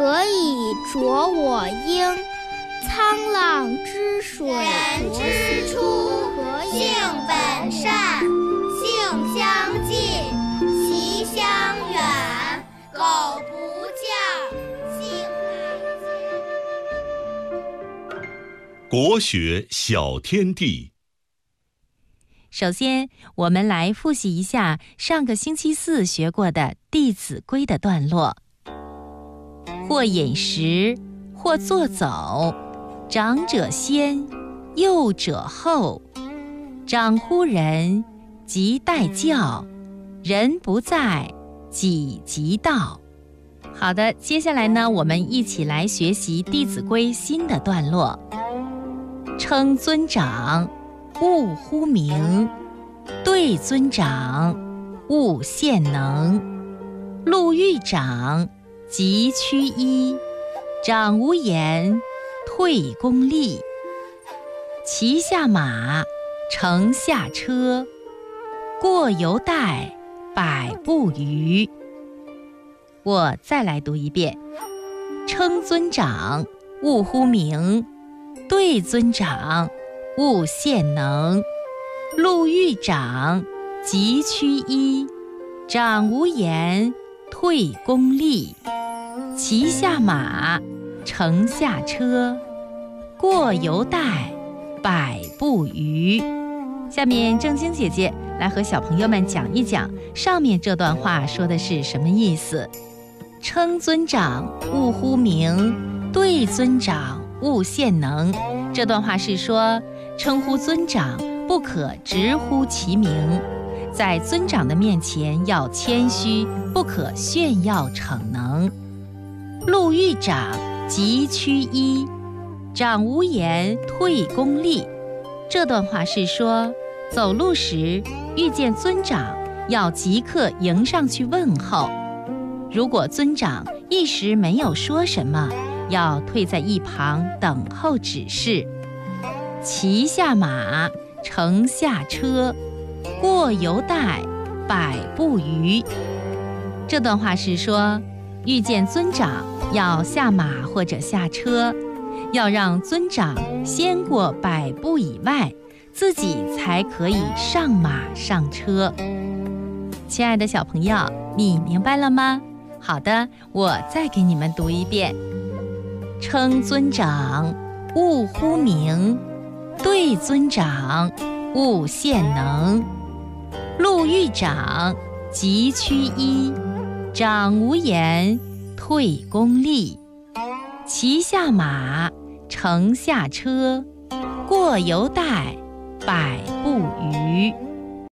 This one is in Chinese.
濯我缨。沧浪之水人之初，性本善，性相近，习相远。苟不教，性乃迁。国学小天地。首先，我们来复习一下上个星期四学过的《弟子规》的段落：或饮食，或坐走，长者先，幼者后。长呼人，即待叫；人不在，己即到。好的，接下来呢，我们一起来学习《弟子规》新的段落：称尊长。勿呼名，对尊长，勿献能。路遇长，即趋揖；长无言，退恭立。骑下马，乘下车，过犹待百步余。我再来读一遍：称尊长，勿呼名；对尊长。勿献能，路遇长，即趋揖；长无言，退恭立。骑下马，乘下车，过犹待百步余。下面正晶姐姐来和小朋友们讲一讲上面这段话说的是什么意思。称尊长，勿呼名；对尊长，勿献能。这段话是说。称呼尊长不可直呼其名，在尊长的面前要谦虚，不可炫耀逞能。路遇长，即趋揖；长无言，退恭立。这段话是说，走路时遇见尊长，要即刻迎上去问候；如果尊长一时没有说什么，要退在一旁等候指示。骑下马，乘下车，过犹待百步余。这段话是说，遇见尊长要下马或者下车，要让尊长先过百步以外，自己才可以上马上车。亲爱的小朋友，你明白了吗？好的，我再给你们读一遍：称尊长，勿呼名。对尊长，勿献能；路遇长，即趋揖；长无言，退公立。骑下马，乘下车，过犹待百步余。